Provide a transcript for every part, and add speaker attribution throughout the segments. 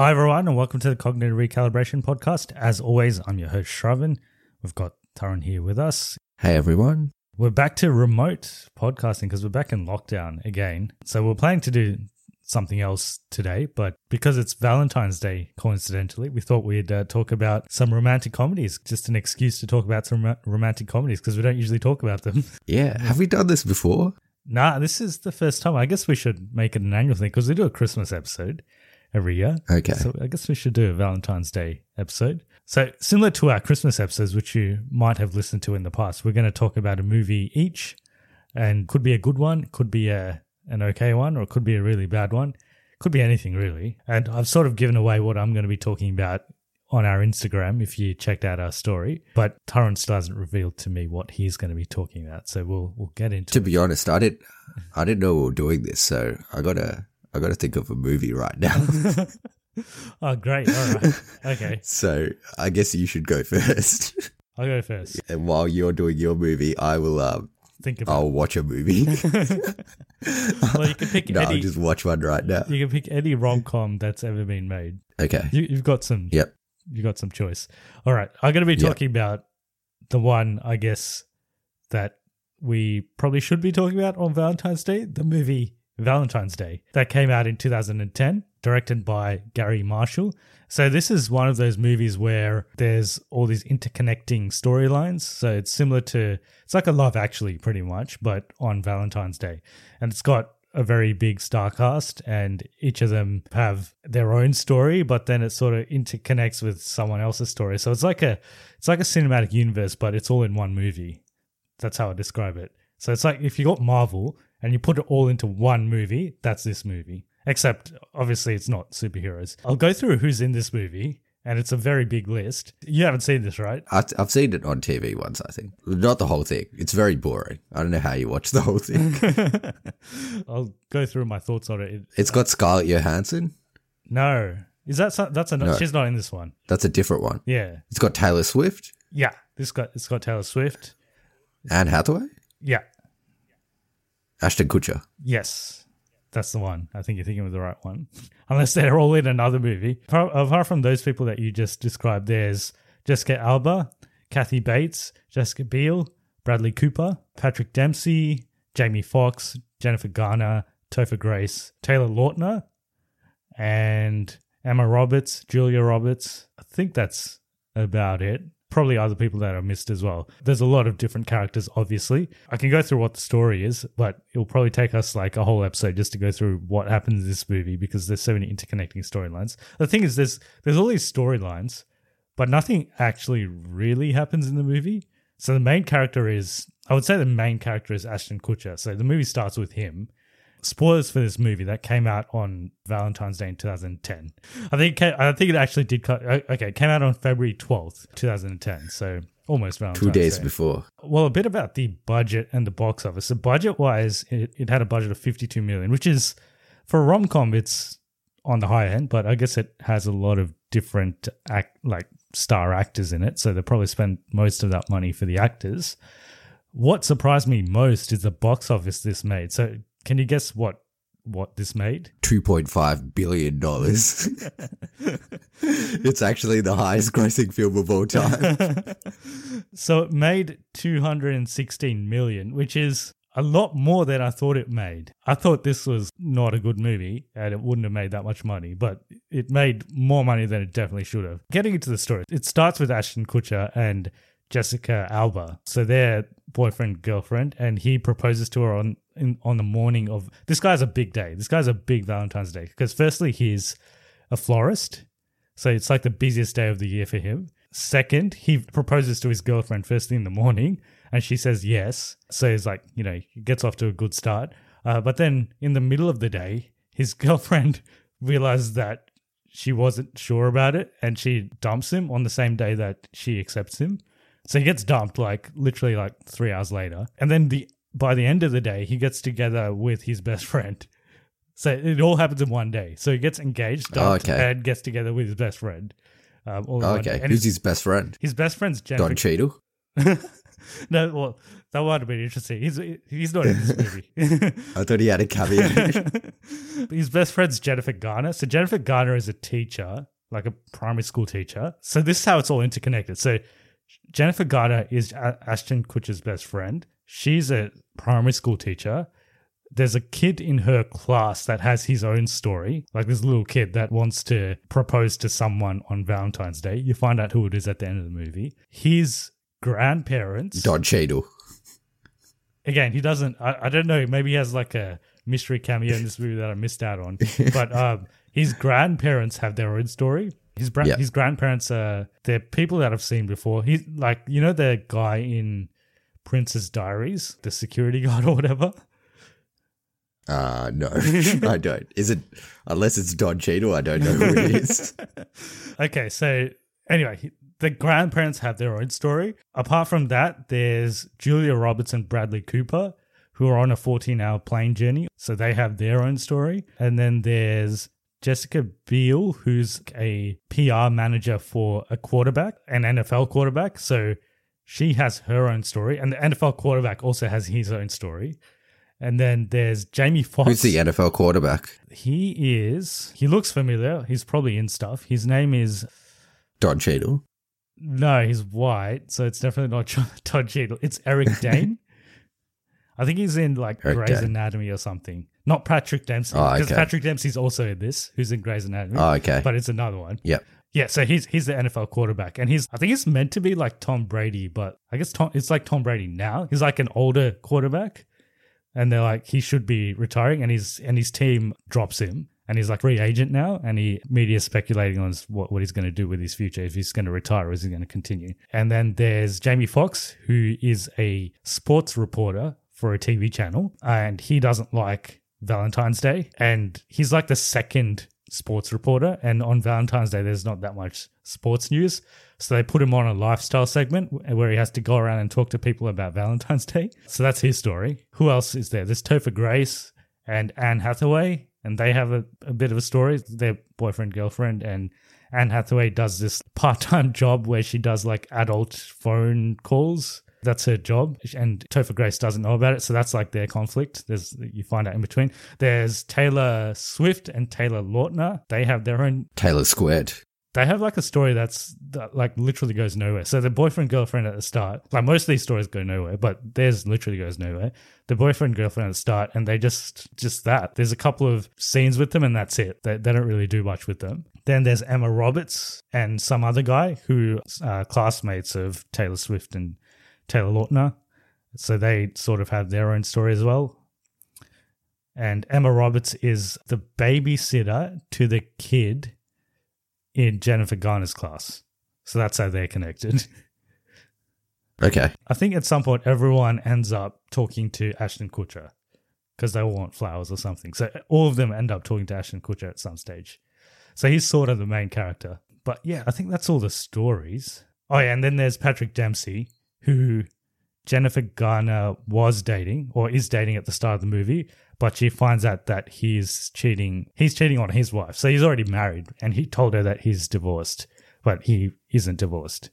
Speaker 1: Hi, everyone, and welcome to the Cognitive Recalibration Podcast. As always, I'm your host, Shravan. We've got Taran here with us.
Speaker 2: Hey everyone.
Speaker 1: We're back to remote podcasting because we're back in lockdown again. So we're planning to do something else today, but because it's Valentine's Day, coincidentally, we thought we'd uh, talk about some romantic comedies. Just an excuse to talk about some ro- romantic comedies because we don't usually talk about them.
Speaker 2: Yeah, have we done this before?
Speaker 1: nah, this is the first time. I guess we should make it an annual thing because we do a Christmas episode every year.
Speaker 2: Okay.
Speaker 1: So I guess we should do a Valentine's Day episode. So similar to our Christmas episodes, which you might have listened to in the past, we're going to talk about a movie each, and could be a good one, could be a an okay one, or it could be a really bad one. Could be anything really. And I've sort of given away what I'm going to be talking about on our Instagram if you checked out our story. But still hasn't revealed to me what he's going to be talking about. So we'll we'll get into
Speaker 2: To
Speaker 1: it.
Speaker 2: be honest, I didn't I didn't know we were doing this, so I gotta I gotta think of a movie right now.
Speaker 1: oh great. All right. Okay.
Speaker 2: so I guess you should go first.
Speaker 1: I'll go first.
Speaker 2: and while you're doing your movie, I will um
Speaker 1: Think about
Speaker 2: I'll watch a movie.
Speaker 1: Well, you can pick
Speaker 2: no,
Speaker 1: any
Speaker 2: I'll just watch one right now.
Speaker 1: You can pick any rom com that's ever been made.
Speaker 2: Okay.
Speaker 1: You, you've got some.
Speaker 2: Yep.
Speaker 1: You've got some choice. All right, I'm going to be
Speaker 2: Yep.
Speaker 1: talking about the one I guess that we probably should be talking about on Valentine's Day, the movie Valentine's Day that came out in 2010, directed by Garry Marshall. So this is one of those movies where there's all these interconnecting storylines. So it's similar to it's like a Love Actually, pretty much, but on Valentine's Day, and it's got a very big star cast and each of them have their own story but then it sort of interconnects with someone else's story so it's like a it's like a cinematic universe but it's all in one movie that's how i describe it so it's like if you got marvel and you put it all into one movie that's this movie except obviously it's not superheroes i'll go through who's in this movie and it's a very big list you haven't seen this right
Speaker 2: I, I've seen it on TV once, I think. Not the whole thing. It's very boring. I don't know how you watch the whole thing.
Speaker 1: i'll go through my thoughts on it It-
Speaker 2: it's got Scarlett Johansson.
Speaker 1: no is that some, that's a
Speaker 2: No.
Speaker 1: she's not in this one
Speaker 2: That's a different one.
Speaker 1: yeah
Speaker 2: It's got Taylor Swift,
Speaker 1: Yeah, this got it's got Taylor Swift.
Speaker 2: Anne Hathaway,
Speaker 1: Yeah,
Speaker 2: Ashton Kutcher.
Speaker 1: yes, that's the one. I think you're thinking of the right one. Unless they're all in another movie. Apart, from those people that you just described, there's Jessica Alba, Kathy Bates, Jessica Biel, Bradley Cooper, Patrick Dempsey, Jamie Foxx, Jennifer Garner, Topher Grace, Taylor Lautner, and Emma Roberts, Julia Roberts. I think that's about it. Probably other people that I missed as well. There's a lot of different characters, obviously. I can go through what the story is, but it'll probably take us like a whole episode just to go through what happens in this movie because there's so many interconnecting storylines. The thing is, there's there's all these storylines, but nothing actually really happens in the movie. So the main character is, I would say, the main character is Ashton Kutcher. So the movie starts with him, spoilers for this movie that came out on Valentine's Day in 2010. I think came, I think it actually did. Okay, it came out on February 12th, 2010. So almost Valentine's
Speaker 2: Two days
Speaker 1: Day.
Speaker 2: before.
Speaker 1: Well, a bit about the budget and the box office. So budget wise, it, it had a budget of 52 million, which is for a rom com, it's on the high end, but I guess it has a lot of different act like star actors in it. So they probably spent most of that money for the actors. What surprised me most is the box office this made. So can you guess what what this made?
Speaker 2: $2.5 billion. it's actually the highest grossing film of all time.
Speaker 1: So it made 216 million, which is a lot more than I thought it made. I thought this was not a good movie and it wouldn't have made that much money, but it made more money than it definitely should have. Getting into the story, it starts with Ashton Kutcher and Jessica Alba. So they're boyfriend girlfriend, and he proposes to her on in, on the morning of this guy's a big day. This guy's a big Valentine's Day because firstly he's a florist, so it's like the busiest day of the year for him. Second, he proposes to his girlfriend first thing in the morning, and she says yes. So he's like, you know, he gets off to a good start. Uh, but then in the middle of the day, his girlfriend realizes that she wasn't sure about it, and she dumps him on the same day that she accepts him. So he gets dumped like literally like three hours later, and then the by the end of the day, he gets together with his best friend. So it all happens in one day. So he gets engaged, dumped,
Speaker 2: Okay.
Speaker 1: and gets together with his best friend. Um, all in.
Speaker 2: Okay. Who's
Speaker 1: his,
Speaker 2: best friend?
Speaker 1: his best friend's Jennifer.
Speaker 2: Don Cheadle?
Speaker 1: no, well, that might have been interesting. He's he's not in this movie.
Speaker 2: I thought he had a cameo.
Speaker 1: his best friend's Jennifer Garner. So Jennifer Garner is a teacher, like a primary school teacher. So this is how it's all interconnected. So Jennifer Garner is Ashton Kutcher's best friend. She's a primary school teacher. There's a kid in her class that has his own story, like this little kid that wants to propose to someone on Valentine's Day. You find out who it is at the end of the movie. His grandparents
Speaker 2: Don Cheadle.
Speaker 1: again, he doesn't. I, I don't know. Maybe he has like a mystery cameo in this movie that I missed out on. but um, his grandparents have their own story. His bra-
Speaker 2: Yeah.
Speaker 1: his grandparents are they're people that I've seen before. He's like you know the guy in Princess Diaries, the security guard or whatever.
Speaker 2: Uh, no, I don't. Is it, unless it's Don Cheadle, I don't know who it is.
Speaker 1: Okay, so anyway, the grandparents have their own story. Apart from that, there's Julia Roberts and Bradley Cooper, who are on a 14 hour plane journey. So they have their own story. And then there's Jessica Biel, who's a PR manager for a quarterback, an NFL quarterback. So she has her own story. And the NFL quarterback also has his own story. And then there's Jamie Foxx.
Speaker 2: Who's the NFL quarterback?
Speaker 1: He is. He looks familiar. He's probably in stuff. His name is.
Speaker 2: Don Cheadle.
Speaker 1: No, he's white, so it's definitely not Todd Cheadle. It's Eric Dane. I think he's in like
Speaker 2: Eric
Speaker 1: Grey's
Speaker 2: Dane.
Speaker 1: Anatomy or something. Not Patrick Dempsey.
Speaker 2: Oh,
Speaker 1: Because
Speaker 2: okay.
Speaker 1: Patrick Dempsey's also in this, who's in Grey's Anatomy.
Speaker 2: Oh, okay.
Speaker 1: But it's another one.
Speaker 2: Yep.
Speaker 1: Yeah, so he's he's the NFL quarterback, and he's I think he's meant to be like Tom Brady, but I guess Tom it's like Tom Brady now. He's like an older quarterback, and they're like he should be retiring, and his and his team drops him, and he's like free agent now, and he media speculating on what what he's going to do with his future if he's going to retire or is he going to continue. And then there's Jamie Foxx, who is a sports reporter for a TV channel, and he doesn't like Valentine's Day, and he's like the second sports reporter. And on Valentine's Day, there's not that much sports news, so they put him on a lifestyle segment where he has to go around and talk to people about Valentine's Day. So that's his story. Who else is there? There's Topher Grace and Anne Hathaway, and they have a, a bit of a story. They're boyfriend girlfriend, and Anne Hathaway does this part time job where she does like adult phone calls. That's her job, and Topher Grace doesn't know about it, so that's like their conflict. There's you find out in between. There's Taylor Swift and Taylor Lautner. They have their own
Speaker 2: Taylor Squared.
Speaker 1: they have like a story that's that like literally goes nowhere. So the boyfriend girlfriend at the start, like most of these stories go nowhere, but theirs literally goes nowhere. The boyfriend girlfriend at the start, and they just just that. There's a couple of scenes with them, and that's it. They, they don't really do much with them. Then there's Emma Roberts and some other guy who are classmates of Taylor Swift and Taylor Lautner. So they sort of have their own story as well. And Emma Roberts is the babysitter to the kid in Jennifer Garner's class. So that's how they're connected.
Speaker 2: Okay.
Speaker 1: I think at some point everyone ends up talking to Ashton Kutcher because they all want flowers or something. So all of them end up talking to Ashton Kutcher at some stage. So he's sort of the main character. But yeah, I think that's all the stories. Oh yeah, and then there's Patrick Dempsey, who Jennifer Garner was dating or is dating at the start of the movie, but she finds out that he's cheating. He's cheating on his wife. So he's already married and he told her that he's divorced, but he isn't divorced.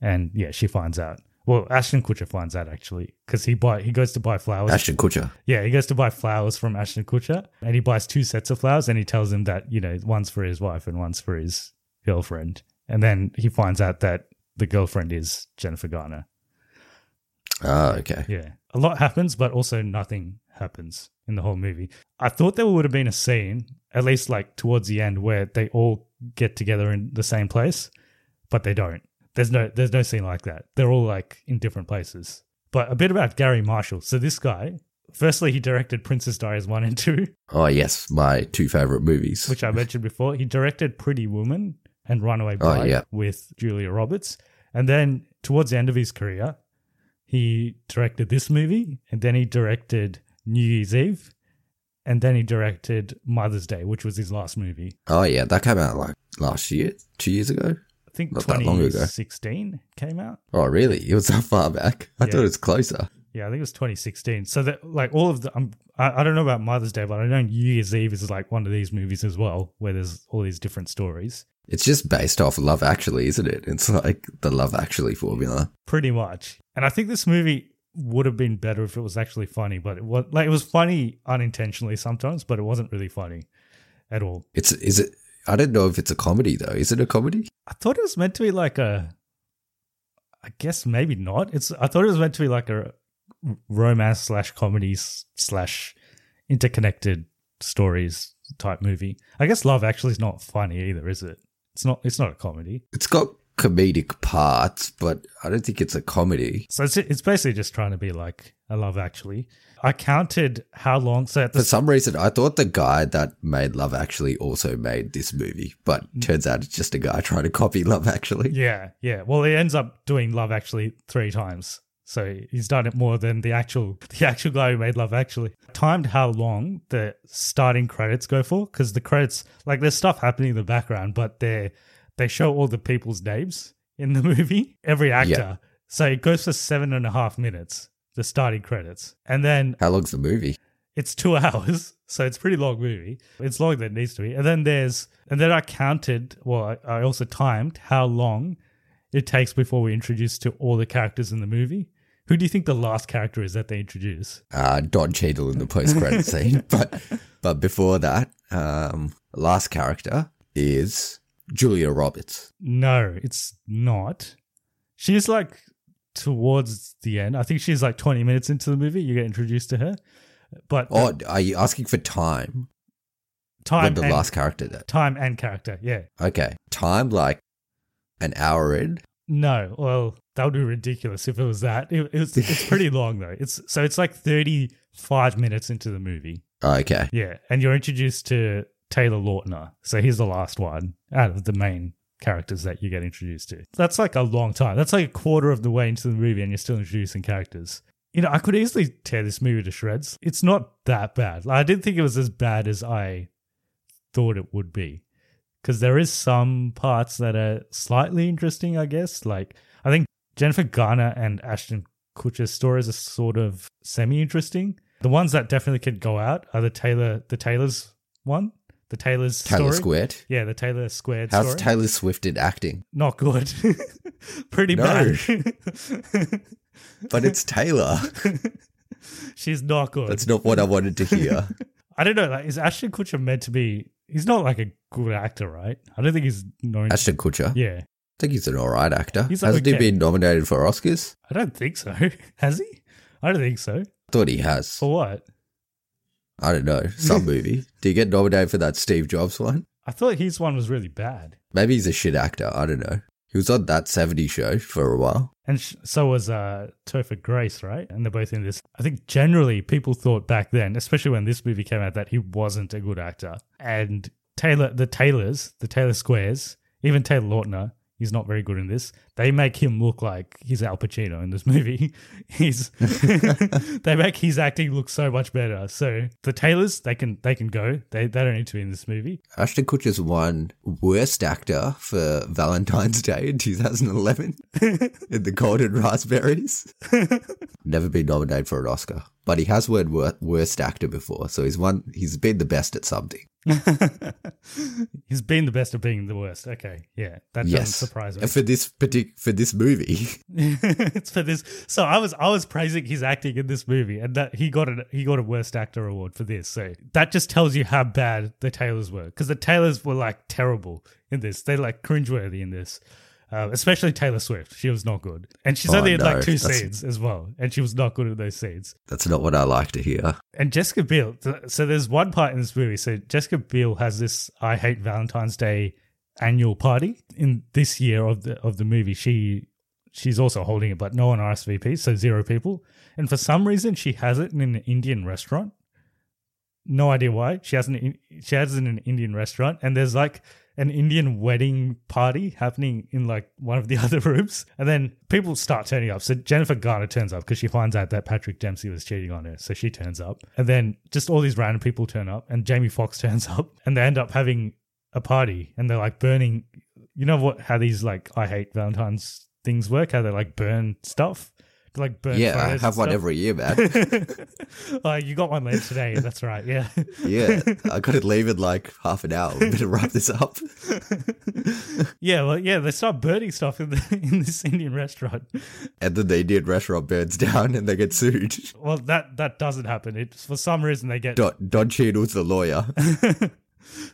Speaker 1: And yeah, she finds out. Well, Ashton Kutcher finds out actually because he buy he goes to buy flowers.
Speaker 2: Ashton Kutcher.
Speaker 1: Yeah, he goes to buy flowers from Ashton Kutcher and he buys two sets of flowers and he tells him that, you know, one's for his wife and one's for his girlfriend. And then he finds out that the girlfriend is Jennifer Garner.
Speaker 2: Ah, okay.
Speaker 1: Yeah. A lot happens, but also nothing happens in the whole movie. I thought there would have been a scene, at least like towards the end, where they all get together in the same place, but they don't. There's no there's no scene like that. They're all like in different places. But a bit about Garry Marshall. So this guy, firstly, he directed Princess Diaries 1 and 2,
Speaker 2: Oh, yes. My two favorite movies.
Speaker 1: which I mentioned before. He directed Pretty Woman and Runaway oh, Bride
Speaker 2: yeah.
Speaker 1: with Julia Roberts. And then towards the end of his career, he directed this movie, and then he directed New Year's Eve, and then he directed Mother's Day, which was his last movie.
Speaker 2: oh, yeah. That came out like last year, two years ago.
Speaker 1: I think
Speaker 2: Not that long ago.
Speaker 1: 2016 came out.
Speaker 2: Oh, really? It was that far back? I
Speaker 1: Yeah.
Speaker 2: thought it was closer.
Speaker 1: Yeah, I think it was 2016. So that like all of the, um, I, I don't know about Mother's Day, but I know New Year's Eve is like one of these movies as well, where there's all these different stories.
Speaker 2: It's just based off Love Actually, isn't it? It's like the Love Actually formula.
Speaker 1: pretty much. And I think this movie would have been better if it was actually funny, but it was like it was funny unintentionally sometimes, but it wasn't really funny at all.
Speaker 2: It's is it? I don't know if it's a comedy though. Is it a comedy?
Speaker 1: I thought it was meant to be like a I guess maybe not. It's I thought it was meant to be like a romance slash comedy slash interconnected stories type movie. I guess Love Actually is not funny either, is it? It's not. It's not a comedy.
Speaker 2: It's got comedic parts, but I don't think it's a comedy.
Speaker 1: So it's it's basically just trying to be like a Love Actually. I counted how long. So
Speaker 2: For some reason, I thought the guy that made Love Actually also made this movie, but mm. turns out it's just a guy trying to copy Love Actually.
Speaker 1: Yeah, yeah. Well, he ends up doing Love Actually three times, so he's done it more than the actual the actual guy who made Love Actually. Timed how long the starting credits go for because the credits like there's stuff happening in the background, but they they show all the people's names in the movie, every actor.
Speaker 2: Yeah.
Speaker 1: So it goes for seven and a half minutes, the starting credits, and then
Speaker 2: How long's the movie?
Speaker 1: it's two hours, so it's a pretty long movie. It's longer than it needs to be. And then there's, and then I counted, well, I I also timed how long it takes before we introduce to all the characters in the movie. Who do you think the last character is that they introduce?
Speaker 2: Uh, Don Cheadle in the post credit scene, but but before that, um, last character is Julia Roberts.
Speaker 1: No, it's not. She's like towards the end. I think she's like 20 minutes into the movie. You get introduced to her. But
Speaker 2: Oh, are you asking for time?
Speaker 1: time
Speaker 2: When the
Speaker 1: and,
Speaker 2: last character that?
Speaker 1: time and character, yeah.
Speaker 2: Okay, time like an hour in.
Speaker 1: No, well, that would be ridiculous if it was that. It, it was, it's pretty long though. It's so it's like thirty five minutes into the movie.
Speaker 2: Oh, okay,
Speaker 1: Yeah, and you're introduced to Taylor Lautner. So he's the last one out of the main characters that you get introduced to. That's like a long time. That's like a quarter of the way into the movie, and you're still introducing characters. You know, I could easily tear this movie to shreds. It's not that bad. Like, I didn't think it was as bad as I thought it would be because there is some parts that are slightly interesting, I guess. Like, I think Jennifer Garner and Ashton Kutcher's stories are sort of semi-interesting. The ones that definitely could go out are the Taylor, the Taylor's one, the Taylor's
Speaker 2: Taylor
Speaker 1: story.
Speaker 2: Squared.
Speaker 1: Yeah, the Taylor Squared
Speaker 2: How's
Speaker 1: story.
Speaker 2: Taylor Swift in acting?
Speaker 1: Not good. Pretty bad.
Speaker 2: But it's Taylor.
Speaker 1: She's not good.
Speaker 2: That's not what I wanted to hear.
Speaker 1: I don't know. Like, is Ashton Kutcher meant to be? He's not like a good actor, right? I don't think he's known.
Speaker 2: Ashton Kutcher.
Speaker 1: yeah,
Speaker 2: I think he's an alright actor.
Speaker 1: He's
Speaker 2: Hasn't
Speaker 1: okay.
Speaker 2: he been nominated for Oscars?
Speaker 1: I don't think so. Has he? I don't think so.
Speaker 2: I thought he has.
Speaker 1: For what?
Speaker 2: I don't know. Some movie. Did you get nominated for that Steve Jobs one?
Speaker 1: I thought his one was really bad.
Speaker 2: Maybe he's a shit actor. I don't know. He was on that 70 show for a while.
Speaker 1: And so was uh, Topher Grace, right? And they're both in this. I think generally people thought back then, especially when this movie came out, that he wasn't a good actor. And Taylor, the Taylors, the Taylor Squares, even Taylor Lautner, He's not very good in this. They make him look like he's Al Pacino in this movie. he's they make his acting look so much better. So the Taylors, they can they can go. They they don't need to be in this movie.
Speaker 2: Ashton Kutcher's won Worst Actor for Valentine's Day in 2011 in The Golden Raspberries. Never been nominated for an Oscar, but he has won wor- Worst Actor before, so he's won. He's been the best at something.
Speaker 1: He's been the best at being the worst. Okay, yeah, that
Speaker 2: yes,
Speaker 1: doesn't surprise me.
Speaker 2: For this partic- for this movie,
Speaker 1: it's for this. So I was I was praising his acting in this movie, and that he got a he got a worst actor award for this. So that just tells you how bad the Taylors were, because the Taylors were like terrible in this. They're like cringeworthy in this. Uh, especially Taylor Swift, she was not good, and she's
Speaker 2: Oh,
Speaker 1: only in
Speaker 2: no,
Speaker 1: like two scenes as well, and she was not good in those scenes.
Speaker 2: that's not what I like to hear.
Speaker 1: And Jessica Biel. So there's one part in this movie. So Jessica Biel has this "I Hate Valentine's Day" annual party in this year of the of the movie. She she's also holding it, but no one RSVP, so zero people. And for some reason, she has it in an Indian restaurant. No idea why. She has an she has it in an Indian restaurant, and there's like an Indian wedding party happening in like one of the other rooms, and then people start turning up. So Jennifer Garner turns up because she finds out that Patrick Dempsey was cheating on her, so she turns up, and then just all these random people turn up, and Jamie Foxx turns up, and they end up having a party, and they're like burning. You know what? How these like I hate Valentine's things work? How they like burn stuff. Like burn.
Speaker 2: Yeah, I have one
Speaker 1: stuff.
Speaker 2: every year, man.
Speaker 1: oh, you got one later today. That's right. Yeah.
Speaker 2: yeah, I got to leave in like half an hour. We better wrap this up.
Speaker 1: Yeah, well, yeah, they start burning stuff in the, in this Indian restaurant.
Speaker 2: And then the Indian restaurant burns down and they get sued.
Speaker 1: Well, that that doesn't happen. It's for some reason they get
Speaker 2: Don, Don Cheadle's the lawyer.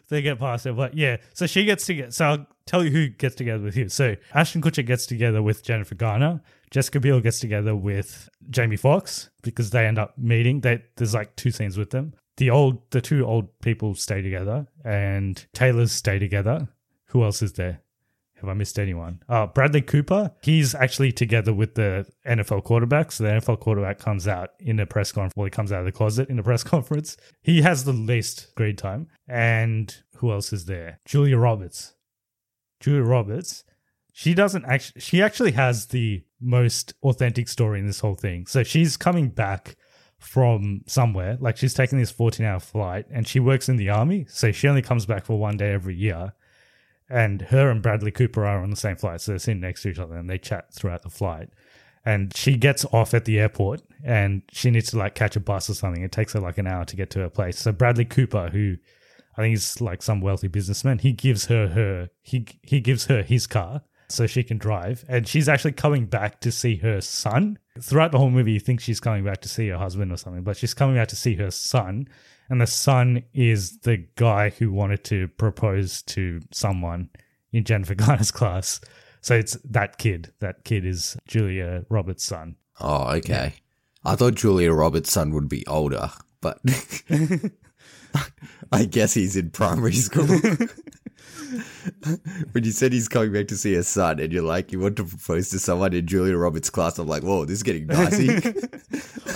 Speaker 1: they get past it, but yeah. So she gets to get. So I'll tell you who gets together with who. So Ashton Kutcher gets together with Jennifer Garner. Jessica Biel gets together with Jamie Foxx because they end up meeting. They, there's like two scenes with them. The old, the two old people stay together, and Taylors stay together. Who else is there? Have I missed anyone? Uh, Bradley Cooper. He's actually together with the NFL quarterback. So the NFL quarterback comes out in a press conference. Well, he comes out of the closet in a press conference. He has the least screen time. And who else is there? Julia Roberts. Julia Roberts. She doesn't actually. She actually has the most authentic story in this whole thing. So she's coming back from somewhere. Like she's taking this 14 hour flight and she works in the army. So she only comes back for one day every year and her and Bradley Cooper are on the same flight, so they're sitting next to each other and they chat throughout the flight. And she gets off at the airport and she needs to like catch a bus or something. It takes her like an hour to get to her place. So Bradley Cooper, who I think is like some wealthy businessman, he gives her her he he gives her his car so she can drive. And she's actually coming back to see her son. Throughout the whole movie, you think she's coming back to see her husband or something, but she's coming back to see her son. And the son is the guy who wanted to propose to someone in Jennifer Garner's class. So it's that kid. That kid is Julia Roberts' son.
Speaker 2: Oh, okay. I thought Julia Roberts' son would be older, but I guess he's in primary school. when you said he's coming back to see his son, and you're like, you want to propose to someone in Julia Roberts' class, I'm like, whoa, this is getting dicey.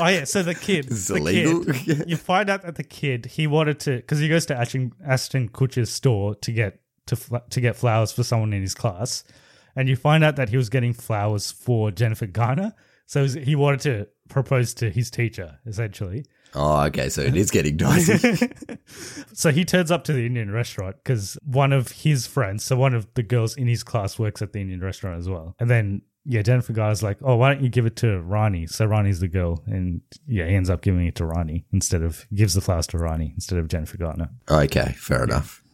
Speaker 1: Oh yeah, so the kid,
Speaker 2: This is
Speaker 1: the
Speaker 2: illegal?
Speaker 1: kid, you find out that the kid he wanted to because he goes to Ashton, Ashton Kutcher's store to get to to get flowers for someone in his class, and you find out that he was getting flowers for Jennifer Garner. So he wanted to propose to his teacher essentially.
Speaker 2: Oh, okay, so it is getting dicey.
Speaker 1: So he turns up to the Indian restaurant because one of his friends, so one of the girls in his class, works at the Indian restaurant as well. And then, yeah, Jennifer Garner's like, oh, why don't you give it to Ronnie? So Ronnie's the girl. And yeah, he ends up giving it to Ronnie instead of, gives the flowers to Ronnie instead of Jennifer Garner.
Speaker 2: okay, fair enough.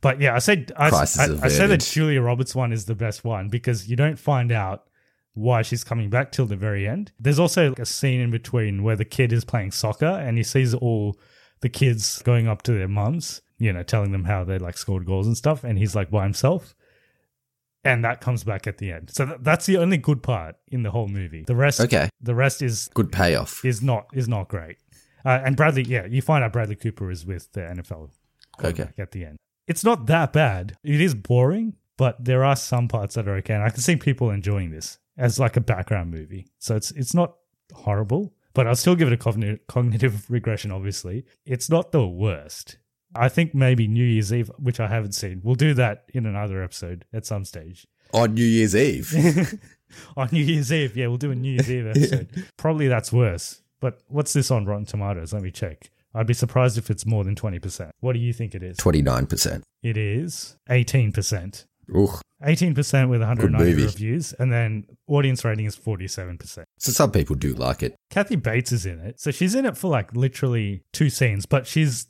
Speaker 1: But yeah, I said, I,
Speaker 2: Crisis
Speaker 1: I, I said that. Julia Roberts one is the best one because you don't find out why she's coming back till the very end. There's also like a scene in between where the kid is playing soccer and he sees all the kids going up to their mums, you know, telling them how they like scored goals and stuff, and he's like by himself. And that comes back at the end. So th- that's the only good part in the whole movie. The rest,
Speaker 2: Okay.
Speaker 1: the rest is
Speaker 2: Good payoff.
Speaker 1: is not is not great. Uh, and Bradley, yeah, you find out Bradley Cooper is with the NFL quarterback at the end. It's not that bad. It is boring, but there are some parts that are okay. And I can see people enjoying this as like a background movie. So it's it's not horrible, but I'll still give it a cognitive cognitive regression. Obviously, it's not the worst. I think maybe New Year's Eve, which I haven't seen, we'll do that in another episode at some stage.
Speaker 2: On New Year's Eve.
Speaker 1: on New Year's Eve. Yeah, we'll do a New Year's Eve episode. Probably that's worse. But what's this on Rotten Tomatoes? Let me check. I'd be surprised if it's more than 20%. What do you think it is?
Speaker 2: 29%.
Speaker 1: It is 18%.
Speaker 2: Ooh.
Speaker 1: 18% with 190 reviews, and then audience rating is 47%.
Speaker 2: So some people do like it.
Speaker 1: Kathy Bates is in it. So she's in it for like literally two scenes, but she's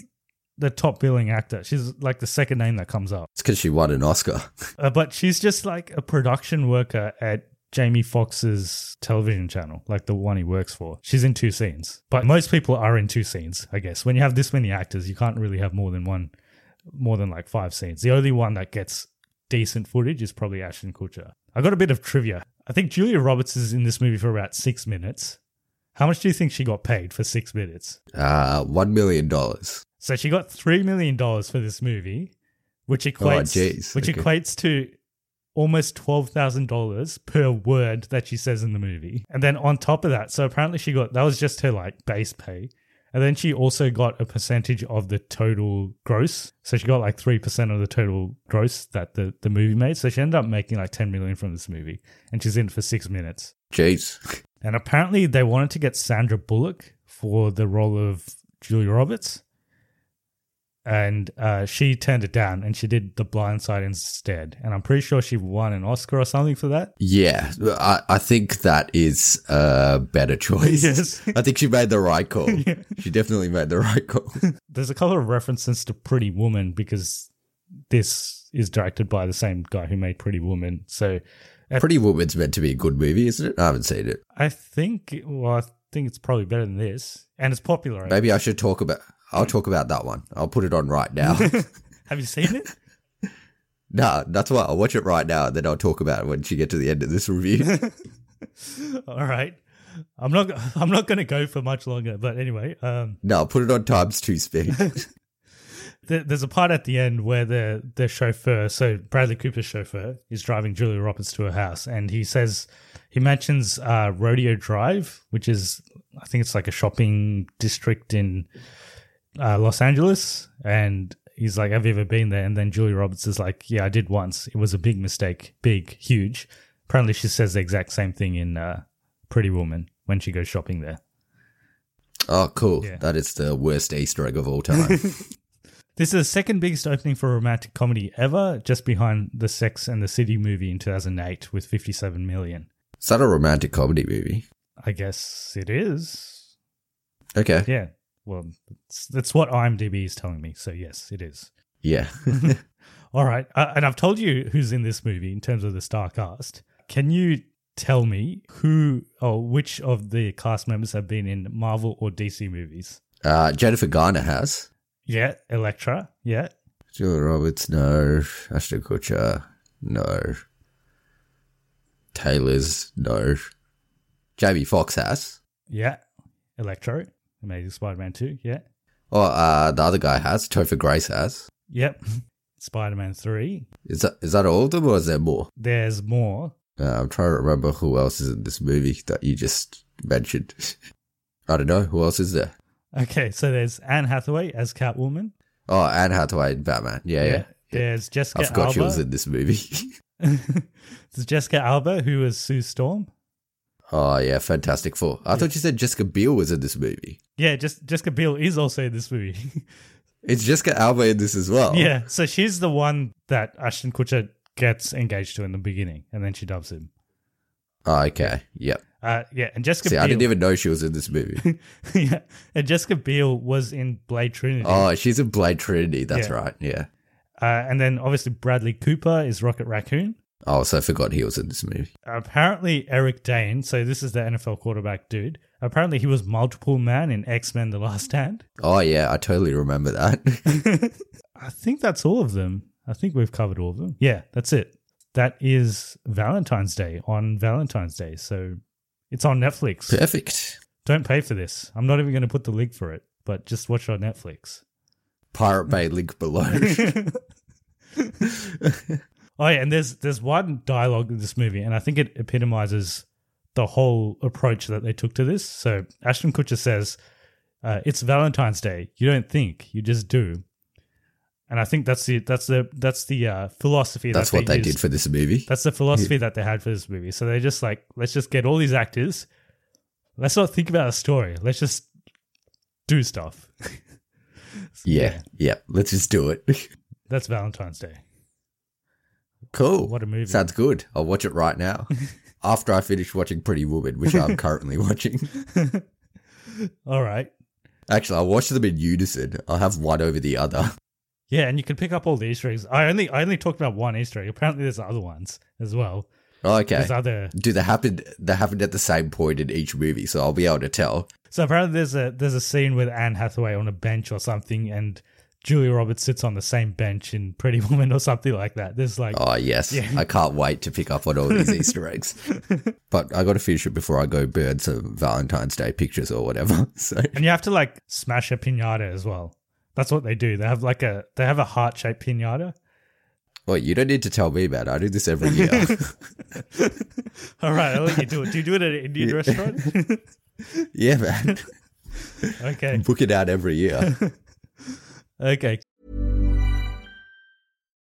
Speaker 1: the top billing actor. She's like the second name that comes up.
Speaker 2: It's because she won an Oscar.
Speaker 1: Uh, but she's just like a production worker at Jamie Foxx's television channel, like the one he works for. She's in two scenes. But most people are in two scenes, I guess. When you have this many actors, you can't really have more than one, more than like five scenes. The only one that gets decent footage is probably Ashton Kutcher. I got a bit of trivia. I think Julia Roberts is in this movie for about six minutes. How much do you think she got paid for six minutes?
Speaker 2: Uh, $1 million.
Speaker 1: So she got three million dollars for this movie, which equates
Speaker 2: jeez.
Speaker 1: which
Speaker 2: Okay.
Speaker 1: equates to almost twelve thousand dollars per word that she says in the movie. And then on top of that, so apparently she got that was just her like base pay. And then she also got a percentage of the total gross. So she got like three percent of the total gross that the, the movie made. So she ended up making like ten million from this movie. And she's in for six minutes.
Speaker 2: Jeez.
Speaker 1: And apparently they wanted to get Sandra Bullock for the role of Julia Roberts. And uh, she turned it down and she did The Blind Side instead. And I'm pretty sure she won an Oscar or something for that.
Speaker 2: Yeah, I, I think that is a better choice.
Speaker 1: Yes.
Speaker 2: I think she made the right call. She definitely made the right call.
Speaker 1: There's a couple of references to Pretty Woman because this is directed by the same guy who made Pretty Woman. So
Speaker 2: Pretty Woman's meant to be a good movie, isn't it? I haven't seen it.
Speaker 1: I think, well, I think it's probably better than this. And it's popular.
Speaker 2: Maybe I should talk about. I'll talk about that one. I'll put it on right now.
Speaker 1: Have you seen it?
Speaker 2: nah, that's why I'll watch it right now, and then I'll talk about it when she get to the end of this review.
Speaker 1: All right. I'm not. I'm not going to go for much longer. But anyway, um,
Speaker 2: no, I'll put it on times two speed.
Speaker 1: there's a part at the end where the the chauffeur, so Bradley Cooper's chauffeur, is driving Julia Roberts to her house, and he says he mentions uh, Rodeo Drive, which is I think it's like a shopping district in uh, Los Angeles, and he's like, "Have you ever been there?" And then Julia Roberts is like, "Yeah, I did once. It was a big mistake, big, huge." Apparently, she says the exact same thing in uh, Pretty Woman when she goes shopping there.
Speaker 2: oh, cool.
Speaker 1: Yeah.
Speaker 2: That is the worst Easter egg of all time.
Speaker 1: This is the second biggest opening for a romantic comedy ever, just behind the Sex and the City movie in 2008 with 57 million.
Speaker 2: is that a romantic comedy movie?
Speaker 1: I guess it is.
Speaker 2: Okay.
Speaker 1: Yeah. Well, that's, that's what IMDb is telling me. So, yes, it is.
Speaker 2: Yeah.
Speaker 1: All right. Uh, and I've told you who's in this movie in terms of the star cast. Can you tell me who or which of the cast members have been in Marvel or DC movies?
Speaker 2: uh, Jennifer Garner has.
Speaker 1: Yeah. Elektra. Yeah.
Speaker 2: Julia Roberts, no. Ashton Kutcher, no. Taylor's, no. Jamie Foxx has.
Speaker 1: Yeah. Electro. Amazing Spider Man 2. Yeah.
Speaker 2: Oh, uh, the other guy has. Topher Grace has.
Speaker 1: Yep. Spider Man 3.
Speaker 2: Is that is that all of them, or is there more?
Speaker 1: There's more.
Speaker 2: Uh, I'm trying to remember who else is in this movie that you just mentioned. I don't know who else is there.
Speaker 1: Okay, so there's Anne Hathaway as Catwoman.
Speaker 2: Oh, Anne Hathaway in Batman. Yeah, yeah.
Speaker 1: There's Jessica
Speaker 2: I forgot
Speaker 1: Alba.
Speaker 2: she was in this movie.
Speaker 1: there's Jessica Alba, who was Sue Storm.
Speaker 2: Oh yeah, Fantastic Four. I thought you said Jessica Biel was in this movie.
Speaker 1: Yeah, just Jessica Biel is also in this movie.
Speaker 2: It's Jessica Alba in this as well.
Speaker 1: yeah, so she's the one that Ashton Kutcher gets engaged to in the beginning, and then she dubs him.
Speaker 2: Oh, okay. Yep.
Speaker 1: Uh, yeah, and Jessica
Speaker 2: See,
Speaker 1: Biel.
Speaker 2: I didn't even know she was in this movie.
Speaker 1: yeah, and Jessica Biel was in Blade Trinity.
Speaker 2: oh, she's in Blade Trinity. That's
Speaker 1: Yeah.
Speaker 2: right. Yeah.
Speaker 1: Uh, and then obviously Bradley Cooper is Rocket Raccoon.
Speaker 2: Oh, so I forgot he was in this movie.
Speaker 1: apparently Eric Dane, so this is the NFL quarterback dude. Apparently he was multiple man in X Men: The Last Stand.
Speaker 2: Oh yeah, I totally remember that.
Speaker 1: I think that's all of them. I think we've covered all of them. Yeah, that's it. That is Valentine's Day on Valentine's Day, so it's on Netflix.
Speaker 2: Perfect.
Speaker 1: Don't pay for this. I'm not even going to put the link for it, but just watch it on Netflix.
Speaker 2: Pirate Bay link below.
Speaker 1: Oh yeah, and there's there's one dialogue in this movie, and I think it epitomizes the whole approach that they took to this. So Ashton Kutcher says, uh, "It's Valentine's Day. You don't think, you just do." and I think that's the that's the that's the uh, philosophy.
Speaker 2: That's
Speaker 1: that
Speaker 2: what they
Speaker 1: used.
Speaker 2: did for this movie.
Speaker 1: That's the philosophy that they had for this movie. So they're just like, let's just get all these actors. Let's not think about a story. Let's just do stuff.
Speaker 2: yeah, yeah. Let's just do it.
Speaker 1: That's Valentine's Day.
Speaker 2: Cool.
Speaker 1: What a movie.
Speaker 2: Sounds good. I'll watch it right now. After I finish watching Pretty Woman, which I'm currently watching.
Speaker 1: All right.
Speaker 2: Actually, I'll watch them in unison. I'll have one over the other.
Speaker 1: Yeah, and you can pick up all the Easter eggs. I only I only talked about one Easter egg. Apparently, there's other ones as well.
Speaker 2: Oh, okay.
Speaker 1: There's other.
Speaker 2: Do they happen? They happened at the same point in each movie, so I'll be able to tell.
Speaker 1: So apparently, there's a there's a scene with Anne Hathaway on a bench or something, and Julia Roberts sits on the same bench in Pretty Woman or something like that. There's like
Speaker 2: Oh yes,
Speaker 1: Yeah.
Speaker 2: I can't wait to pick up on all these Easter eggs. But I got to finish it before I go burn some Valentine's Day pictures or whatever. So
Speaker 1: And you have to like smash a pinata as well. That's what they do. They have like a they have a heart shaped pinata.
Speaker 2: Wait, you don't need to tell me about it. I do this every year.
Speaker 1: All right, I'll let you do it. Do you do it at an Indian restaurant?
Speaker 2: yeah, man.
Speaker 1: okay,
Speaker 2: Book it out every year.
Speaker 1: Okay.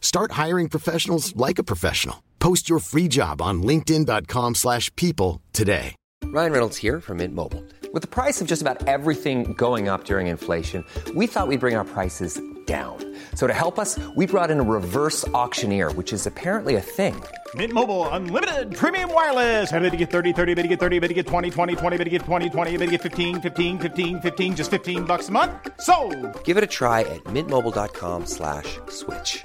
Speaker 3: Start hiring professionals like a professional. Post your free job on linkedin.com/people slash people today.
Speaker 4: Ryan Reynolds here from Mint Mobile. With the price of just about everything going up during inflation, we thought we'd bring our prices down. So to help us, we brought in a reverse auctioneer, which is apparently a thing.
Speaker 5: Mint Mobile unlimited premium wireless. Ready to get 30, 30, bit to get 30, bit to get 20, 20, 20, bit to get 20, 20, bit to get 15, 15, 15, 15 just 15 bucks a month. So,
Speaker 4: Give it a try at mintmobile.com slash switch.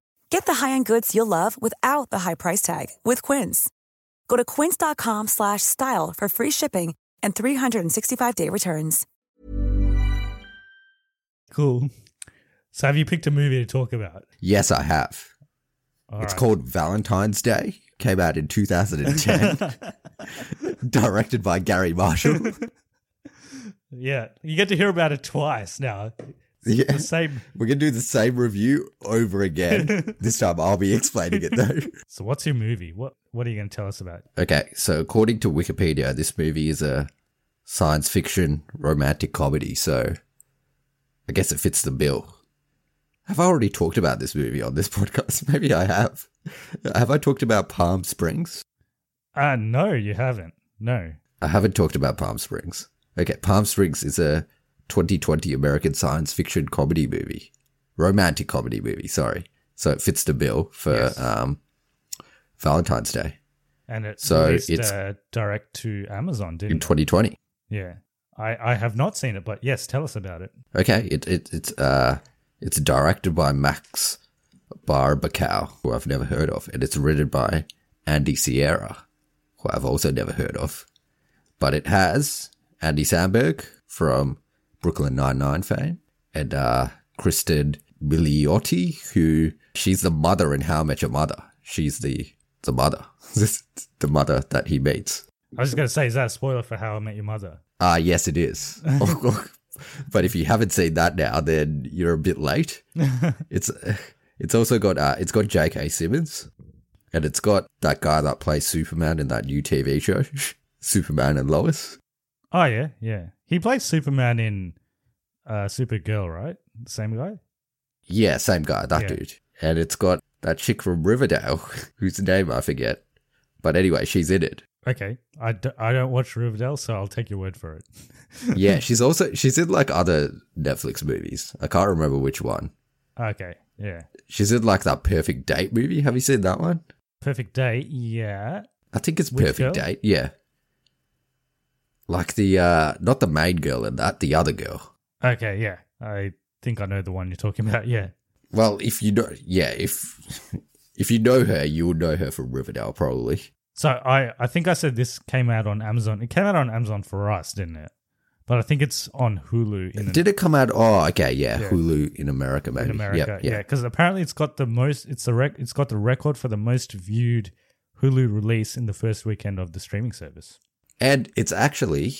Speaker 6: Get the high-end goods you'll love without the high price tag with Quince. Go to quince.com slash style for free shipping and 365-day returns.
Speaker 1: Cool. So have you picked a movie to talk about?
Speaker 2: yes, I have.
Speaker 1: All
Speaker 2: it's
Speaker 1: right.
Speaker 2: called Valentine's Day. Came out in 2010. Directed by Garry Marshall.
Speaker 1: Yeah, you get to hear about it twice now.
Speaker 2: Yeah.
Speaker 1: The same.
Speaker 2: We're gonna do the same review over again. this time I'll be explaining it though.
Speaker 1: So what's your movie? What What are you going to tell us about?
Speaker 2: Okay, so according to Wikipedia, this movie is a science fiction romantic comedy, so I guess it fits the bill. Have I already talked about this movie on this podcast? Maybe I have. Have I talked about Palm Springs?
Speaker 1: Ah, no, you haven't. No.
Speaker 2: I haven't talked about Palm Springs. Okay, Palm Springs is a 2020 American science fiction comedy movie. Romantic comedy movie, sorry. So it fits the bill for
Speaker 1: Yes.
Speaker 2: um, Valentine's Day
Speaker 1: And it
Speaker 2: So
Speaker 1: released
Speaker 2: it's-
Speaker 1: uh, direct to Amazon, didn't
Speaker 2: in
Speaker 1: it?
Speaker 2: 2020.
Speaker 1: Yeah. I, I have not seen it, but yes, tell us about it.
Speaker 2: Okay, it, it it's uh it's directed by Max Barbakow, who I've never heard of, and it's written by Andy Siara, who I've also never heard of. but it has Andy Samberg from Brooklyn Nine-Nine fame and uh, Cristin Milioti, who she's the mother in How I Met Your Mother. She's the the mother, the mother that he meets.
Speaker 1: I was just going to say, is that a spoiler for How I Met Your Mother?
Speaker 2: Ah, yes, it is. but if you haven't seen that now, then you're a bit late. it's it's also got uh, it's got J.K. Simmons, and it's got that guy that plays Superman in that new TV show, Superman and Lois.
Speaker 1: Oh yeah, yeah. He plays Superman in uh, Supergirl, right? Same guy.
Speaker 2: Yeah, same guy, that
Speaker 1: Yeah.
Speaker 2: dude. And it's got that chick from Riverdale, whose name I forget. But anyway, she's in it.
Speaker 1: Okay, I, d- I don't watch Riverdale, so I'll take your word for it.
Speaker 2: Yeah, she's also she's in like other Netflix movies. I can't remember which one.
Speaker 1: Okay, yeah.
Speaker 2: She's in like that Perfect Date movie. Have you seen that one?
Speaker 1: Perfect Date, yeah.
Speaker 2: I think it's
Speaker 1: Which
Speaker 2: Perfect
Speaker 1: girl?
Speaker 2: Date. Yeah. Like the uh not the main girl in that, the other girl.
Speaker 1: Okay, yeah. I think I know the one you're talking about. Yeah.
Speaker 2: Well, if you know yeah, if if you know her, you would know her from Riverdale probably.
Speaker 1: So I, I think I said this came out on Amazon. It came out on Amazon for us, didn't it? But I think it's on Hulu in,
Speaker 2: Did it come out oh okay, yeah,
Speaker 1: Yeah.
Speaker 2: Hulu in America maybe.
Speaker 1: in America.
Speaker 2: Yep,
Speaker 1: Yeah, because apparently it's got the most. It's the rec. It's got the record for the most viewed Hulu release in the first weekend of the streaming service.
Speaker 2: And it's actually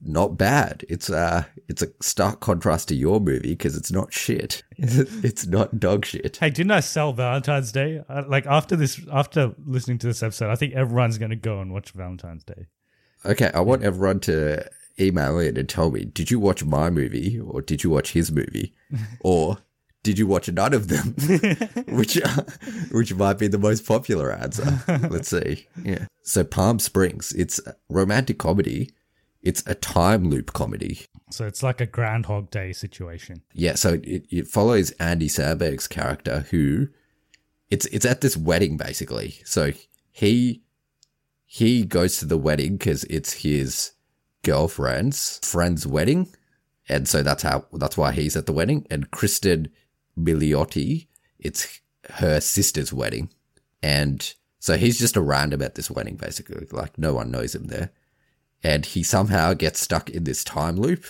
Speaker 2: not bad. It's uh it's a stark contrast to your movie because it's not shit. it's not dog shit.
Speaker 1: Hey, didn't I sell Valentine's Day? Uh, like after this, after listening to this episode, I think everyone's going to go and watch Valentine's Day.
Speaker 2: Okay, I want everyone to email in and tell me, did you watch my movie or did you watch his movie? or did you watch none of them? which uh, which might be the most popular answer. Let's see. Yeah. So Palm Springs, it's a romantic comedy. It's a time loop comedy.
Speaker 1: So it's like a Groundhog Day situation.
Speaker 2: Yeah, so it, it follows Andy Samberg's character who it's it's at this wedding basically. So he he goes to the wedding because it's his girlfriend's friend's wedding, and so that's how that's why he's at the wedding. And Cristin Milioti, it's her sister's wedding, and so he's just a random at this wedding basically. Like no one knows him there, and he somehow gets stuck in this time loop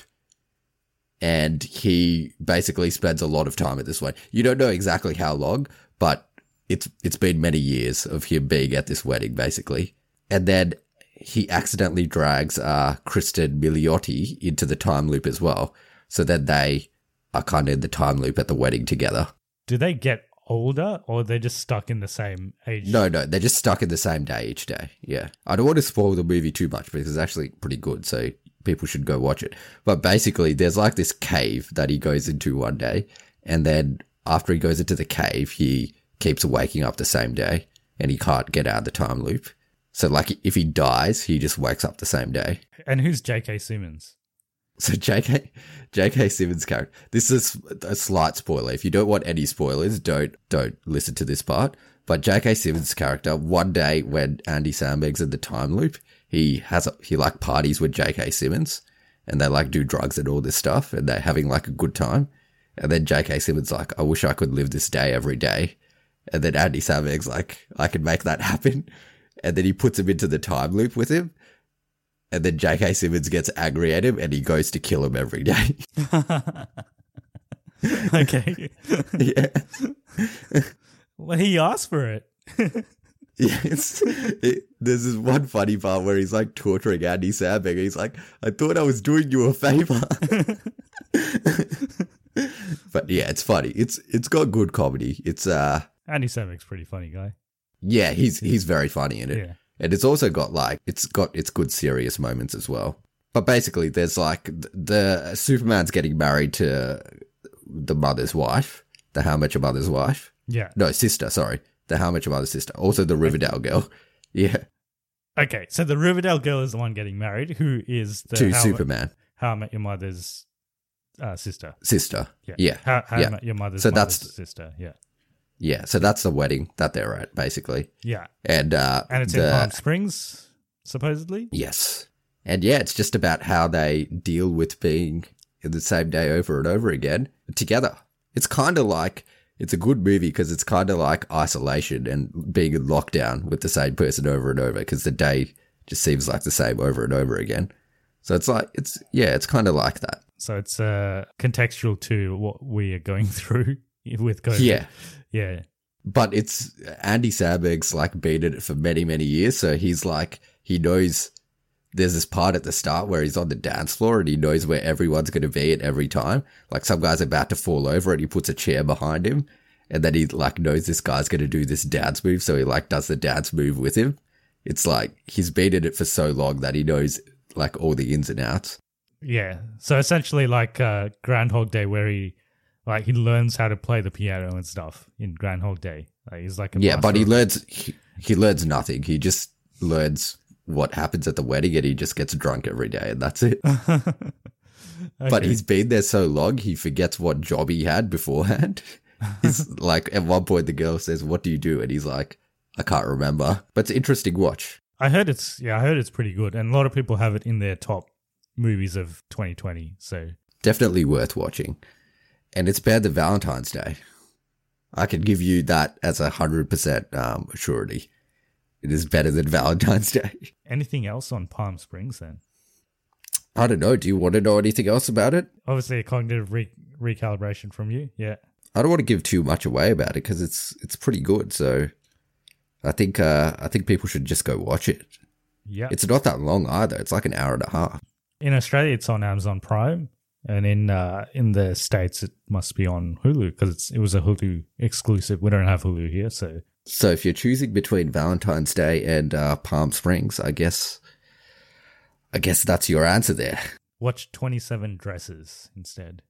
Speaker 2: and he basically spends a lot of time at this wedding. You don't know exactly how long, but it's it's been many years of him being at this wedding, basically. And then he accidentally drags uh, Cristin Milioti into the time loop as well. So then they are kind of in the time loop at the wedding together.
Speaker 1: Do they get older or they're just stuck in the same age?
Speaker 2: No, no, they're just stuck in the same day each day. Yeah. I don't want to spoil the movie too much because it's actually pretty good. So people should go watch it. But basically, there's like this cave that he goes into one day. And then after he goes into the cave, he keeps waking up the same day and he can't get out of the time loop. So, like, if he dies, he just wakes up the same day.
Speaker 1: And who's J.K. Simmons?
Speaker 2: So J.K. J.K. Simmons' character. This is a slight spoiler. If you don't want any spoilers, don't don't listen to this part. But J.K. Simmons' character, one day when Andy Samberg's in the time loop, he has a, he like parties with J.K. Simmons, and they like do drugs and all this stuff, and they're having like a good time. And then J.K. Simmons like, I wish I could live this day every day. And then Andy Samberg's like, I can make that happen. And then he puts him into the time loop with him. And then J.K. Simmons gets angry at him and he goes to kill him every day.
Speaker 1: okay.
Speaker 2: yeah.
Speaker 1: Well, he asked for it.
Speaker 2: Yes. It, there's this one funny part where he's like torturing Andy Samberg. He's like, I thought I was doing you a favor. but yeah, it's funny. It's it's got good comedy. It's uh
Speaker 1: Andy Samberg's pretty funny guy.
Speaker 2: yeah, he's he's very funny in it.
Speaker 1: Yeah.
Speaker 2: And it's also got like it's got its good serious moments as well. But basically there's like the Superman's getting married to the mother's wife, the How Much Your Mother's wife.
Speaker 1: Yeah.
Speaker 2: No, sister, sorry. The How Much Your Mother's sister. Also the Riverdale girl. Yeah.
Speaker 1: Okay, so the Riverdale girl is the one getting married, who is the
Speaker 2: to
Speaker 1: How,
Speaker 2: Superman.
Speaker 1: How I Met Your Mother's uh, sister.
Speaker 2: Sister.
Speaker 1: Yeah.
Speaker 2: Yeah.
Speaker 1: How, How
Speaker 2: yeah.
Speaker 1: Met Your Mother's,
Speaker 2: So
Speaker 1: mother's
Speaker 2: that's
Speaker 1: sister. Yeah.
Speaker 2: Yeah. So that's the wedding that they're at, basically.
Speaker 1: Yeah.
Speaker 2: And uh
Speaker 1: And it's in Palm Springs, supposedly.
Speaker 2: Yes. And yeah, it's just about how they deal with being in the same day over and over again together. It's kind of like it's a good movie because it's kind of like isolation and being in lockdown with the same person over and over because the day just seems like the same over and over again. So it's like it's yeah, it's kind of like that.
Speaker 1: So it's uh, contextual to what we are going through with COVID.
Speaker 2: Yeah.
Speaker 1: Yeah.
Speaker 2: But it's Andy Samberg's like been in it for many, many years. So he's like, he knows there's this part at the start where he's on the dance floor and he knows where everyone's going to be at every time. Like some guy's about to fall over and he puts a chair behind him and then he like knows this guy's going to do this dance move. So he like does the dance move with him. It's like he's been in it for so long that he knows like all the ins and outs.
Speaker 1: Yeah. So essentially like uh, Groundhog Day where he like he learns how to play the piano and stuff in Groundhog Day. Like, he's like a
Speaker 2: Yeah, but he learns, he, he learns nothing. He just learns what happens at the wedding and he just gets drunk every day and that's it. But he's been there so long, he forgets what job he had beforehand. He's like, at one point, the girl says, What do you do? And he's like, I can't remember. But it's an interesting watch.
Speaker 1: I heard it's yeah, I heard it's pretty good, and a lot of people have it in their top movies of 2020. So
Speaker 2: Definitely worth watching. And it's better than Valentine's Day. I can give you that as a 100% um, surety. It is better than Valentine's Day.
Speaker 1: anything else on Palm Springs then?
Speaker 2: I don't know. Do you want to know anything else about it?
Speaker 1: Obviously, a cognitive re- recalibration from you. Yeah.
Speaker 2: I don't want to give too much away about it because it's it's pretty good. So I think uh, I think people should just go watch it.
Speaker 1: Yeah.
Speaker 2: It's not that long either. It's like an hour and a half.
Speaker 1: in Australia, it's on Amazon Prime, and in uh, in the states, it must be on Hulu because it's it was a Hulu exclusive. We don't have Hulu here, so
Speaker 2: So if you're choosing between Valentine's Day and uh, Palm Springs, I guess I guess that's your answer there.
Speaker 1: watch Twenty Seven Dresses instead.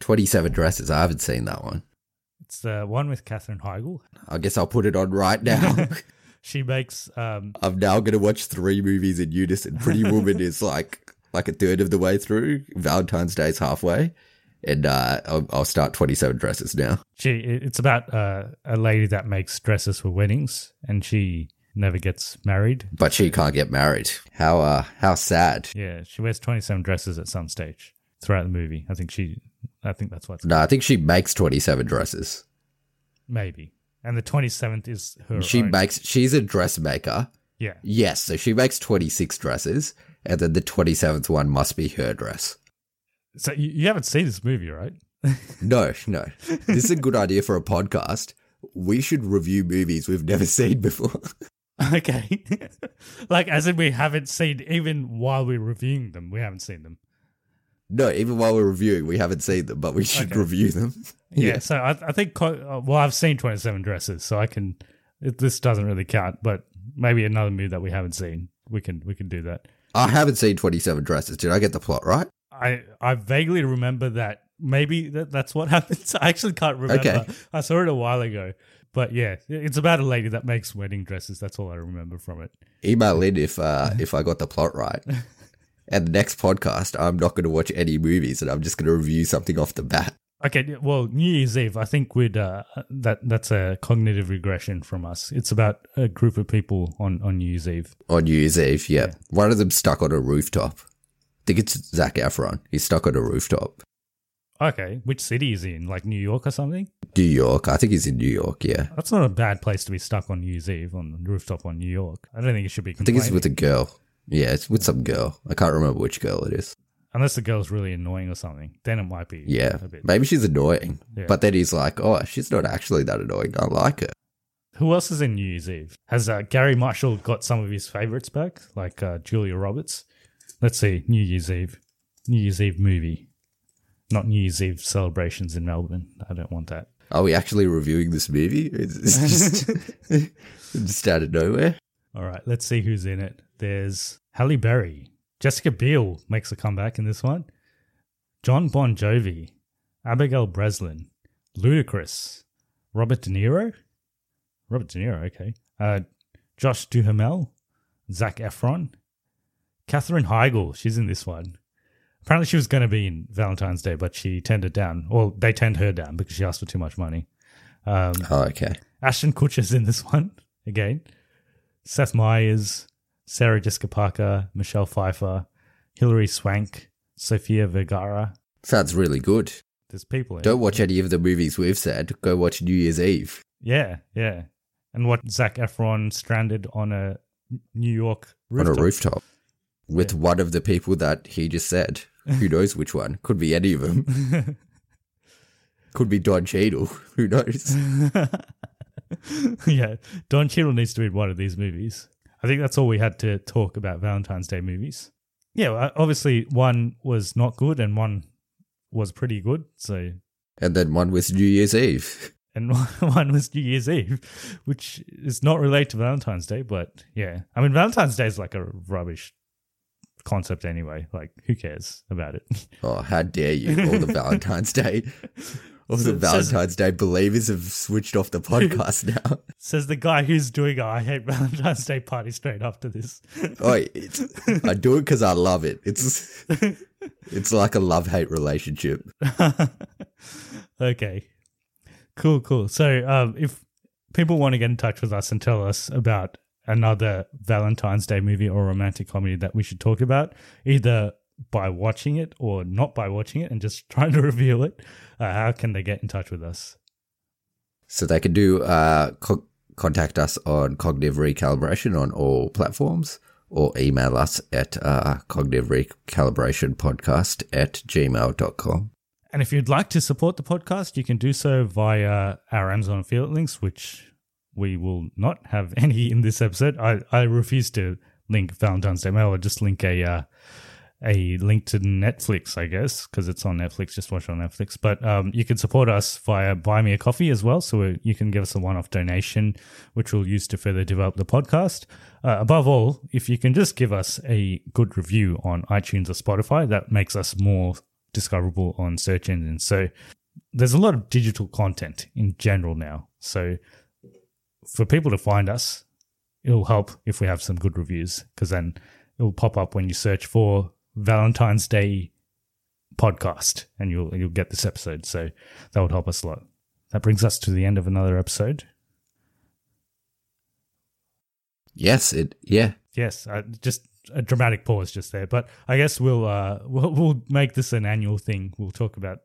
Speaker 2: Twenty seven dresses. I haven't seen that one.
Speaker 1: It's the one with Katherine Heigl.
Speaker 2: I guess I'll put it on right now.
Speaker 1: She makes um,
Speaker 2: I'm now going to watch three movies in unison. Pretty Woman is like like a third of the way through. Valentine's Day is halfway, and uh, I'll, I'll start twenty seven dresses now.
Speaker 1: she. It's about uh, a lady that makes dresses for weddings, and she never gets married.
Speaker 2: But she can't get married. How uh how sad.
Speaker 1: Yeah, she wears twenty seven dresses at some stage throughout the movie. I think she. I think that's what's
Speaker 2: No, I think she makes twenty seven dresses.
Speaker 1: maybe. And the twenty seventh is her.
Speaker 2: She
Speaker 1: own.
Speaker 2: makes. She's a dressmaker.
Speaker 1: Yeah.
Speaker 2: Yes, so she makes twenty six dresses, and then the twenty seventh one must be her dress.
Speaker 1: So you, you haven't seen this movie, right?
Speaker 2: No, no. This is a good idea for a podcast. We should review movies we've never seen before.
Speaker 1: Okay. like, as in, we haven't seen, even while we're reviewing them, we haven't seen them.
Speaker 2: no, even while we're reviewing, we haven't seen them, but we should
Speaker 1: Okay.
Speaker 2: review them.
Speaker 1: Yeah. So I, I think, uh, well, I've seen 27 Dresses, so I can, it, this doesn't really count, but maybe another movie that we haven't seen, we can, we can do that.
Speaker 2: I haven't seen twenty seven dresses. Did I get the plot right?
Speaker 1: I, I vaguely remember that maybe that, that's what happens. I actually can't remember.
Speaker 2: Okay.
Speaker 1: I saw it a while ago. But yeah, it's about a lady that makes wedding dresses. That's all I remember from it.
Speaker 2: Email in if uh, if I got the plot right. And the next podcast, I'm not going to watch any movies, and I'm just going to review something off the bat.
Speaker 1: Okay, well, New Year's Eve, I think we'd uh, that that's a cognitive regression from us. It's about a group of people on on New Year's Eve.
Speaker 2: On New Year's Eve, yeah. One of them stuck on a rooftop. I think it's Zac Efron. He's stuck on a rooftop.
Speaker 1: Okay, which city is he in? Like New York or something?
Speaker 2: New York. I think he's in New York, yeah.
Speaker 1: That's not a bad place to be stuck on New Year's Eve on the rooftop on New York. I don't think it should be.
Speaker 2: I think it's with a girl. Yeah, it's with some girl. I can't remember which girl it is.
Speaker 1: Unless the girl's really annoying or something. Then it might be.
Speaker 2: Yeah.
Speaker 1: a bit.
Speaker 2: Maybe she's annoying.
Speaker 1: Yeah.
Speaker 2: But then he's like, oh, she's not actually that annoying. I like her.
Speaker 1: Who else is in New Year's Eve? Has uh, Garry Marshall got some of his favorites back, like uh, Julia Roberts? Let's see, New Year's Eve, New Year's Eve movie, not New Year's Eve celebrations in Melbourne. I don't want that.
Speaker 2: Are we actually reviewing this movie? It's, it's just, just out of nowhere.
Speaker 1: All right, let's see who's in it. There's Halle Berry, Jessica Biel makes a comeback in this one. John Bon Jovi, Abigail Breslin, Ludacris, Robert De Niro, Robert De Niro, okay. Uh, Josh Duhamel, Zac Efron, Katherine Heigl. She's in this one. Apparently, she was going to be in Valentine's Day, but she turned it down. Well, they turned her down because she asked for too much money. Um,
Speaker 2: Oh, okay.
Speaker 1: Ashton Kutcher's in this one again. Seth Meyers, Sarah Jessica Parker, Michelle Pfeiffer, Hilary Swank, Sofia Vergara.
Speaker 2: Sounds really good.
Speaker 1: There's people in
Speaker 2: Don't watch any of the movies we've said. Go watch New Year's Eve.
Speaker 1: Yeah, yeah. And what Zac Efron stranded on a New York
Speaker 2: on a rooftop with one of the people that he just said. Who knows which one? Could be any of them. Could be Don Cheadle. Who knows?
Speaker 1: yeah, Don Cheadle needs to be in one of these movies. I think that's all we had to talk about Valentine's Day movies. Yeah, uh, obviously one was not good and one was pretty good. So,
Speaker 2: and then one was New Year's Eve,
Speaker 1: and one was New Year's Eve, which is not related to Valentine's Day. But yeah, I mean Valentine's Day is like a rubbish concept anyway. Like, who cares about it?
Speaker 2: Oh, how dare you! All the Valentine's Day all the Valentine's Day believers have switched off the podcast now.
Speaker 1: Says the guy who's doing a I hate Valentine's Day party straight after this.
Speaker 2: oh, I do it because I love it. It's it's like a love hate relationship.
Speaker 1: okay, cool, cool. So, um, if people want to get in touch with us and tell us about another Valentine's Day movie or romantic comedy that we should talk about, either by watching it or not by watching it and just trying to reveal it, uh, how can they get in touch with us?
Speaker 2: So they can do uh, co- contact us on cognitive recalibration on all platforms or email us at uh, cognitive recalibration podcast at gmail.com.
Speaker 1: And if you'd like to support the podcast, you can do so via our Amazon affiliate links, which we will not have any in this episode. I, I refuse to link Valentine's Day Mail or just link a uh, a link to Netflix, I guess, because it's on Netflix. Just watch on Netflix. But um, you can support us via Buy Me a Coffee as well. So you can give us a one off donation, which we'll use to further develop the podcast. Uh, above all, if you can just give us a good review on iTunes or Spotify, that makes us more discoverable on search engines. So there's a lot of digital content in general now. So for people to find us, it'll help if we have some good reviews because then it will pop up when you search for Valentine's Day podcast, and you'll you'll get this episode. So that would help us a lot. That brings us to the end of another episode.
Speaker 2: Yes, it yeah.
Speaker 1: Yes, uh, just a dramatic pause just there, but I guess we'll uh we'll, we'll make this an annual thing. We'll talk about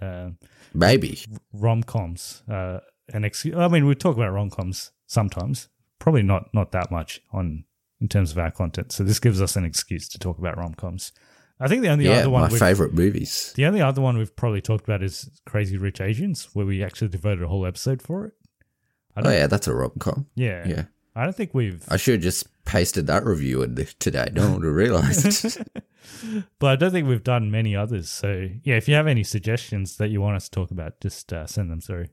Speaker 1: uh,
Speaker 2: maybe
Speaker 1: rom coms. Uh, and ex- I mean, we talk about rom coms sometimes, probably not not that much on in terms of our content. So this gives us an excuse to talk about rom coms. I think the only
Speaker 2: yeah,
Speaker 1: other one,
Speaker 2: my favorite movies.
Speaker 1: The only other one we've probably talked about is Crazy Rich Asians, where we actually devoted a whole episode for it.
Speaker 2: Oh yeah, that's a rom com.
Speaker 1: Yeah,
Speaker 2: yeah.
Speaker 1: I don't think we've.
Speaker 2: I should have just pasted that review in today. No one would have realized.
Speaker 1: but I don't think we've done many others. So yeah, if you have any suggestions that you want us to talk about, just uh, send them through.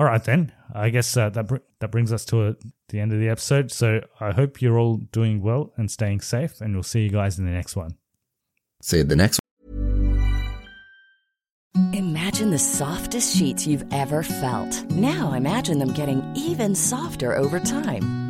Speaker 1: All right, then. I guess uh, that br- that brings us to a, the end of the episode. So I hope you're all doing well and staying safe, and we'll see you guys in the next one.
Speaker 2: See you the next
Speaker 7: Imagine the softest sheets you've ever felt. Now imagine them getting even softer over time.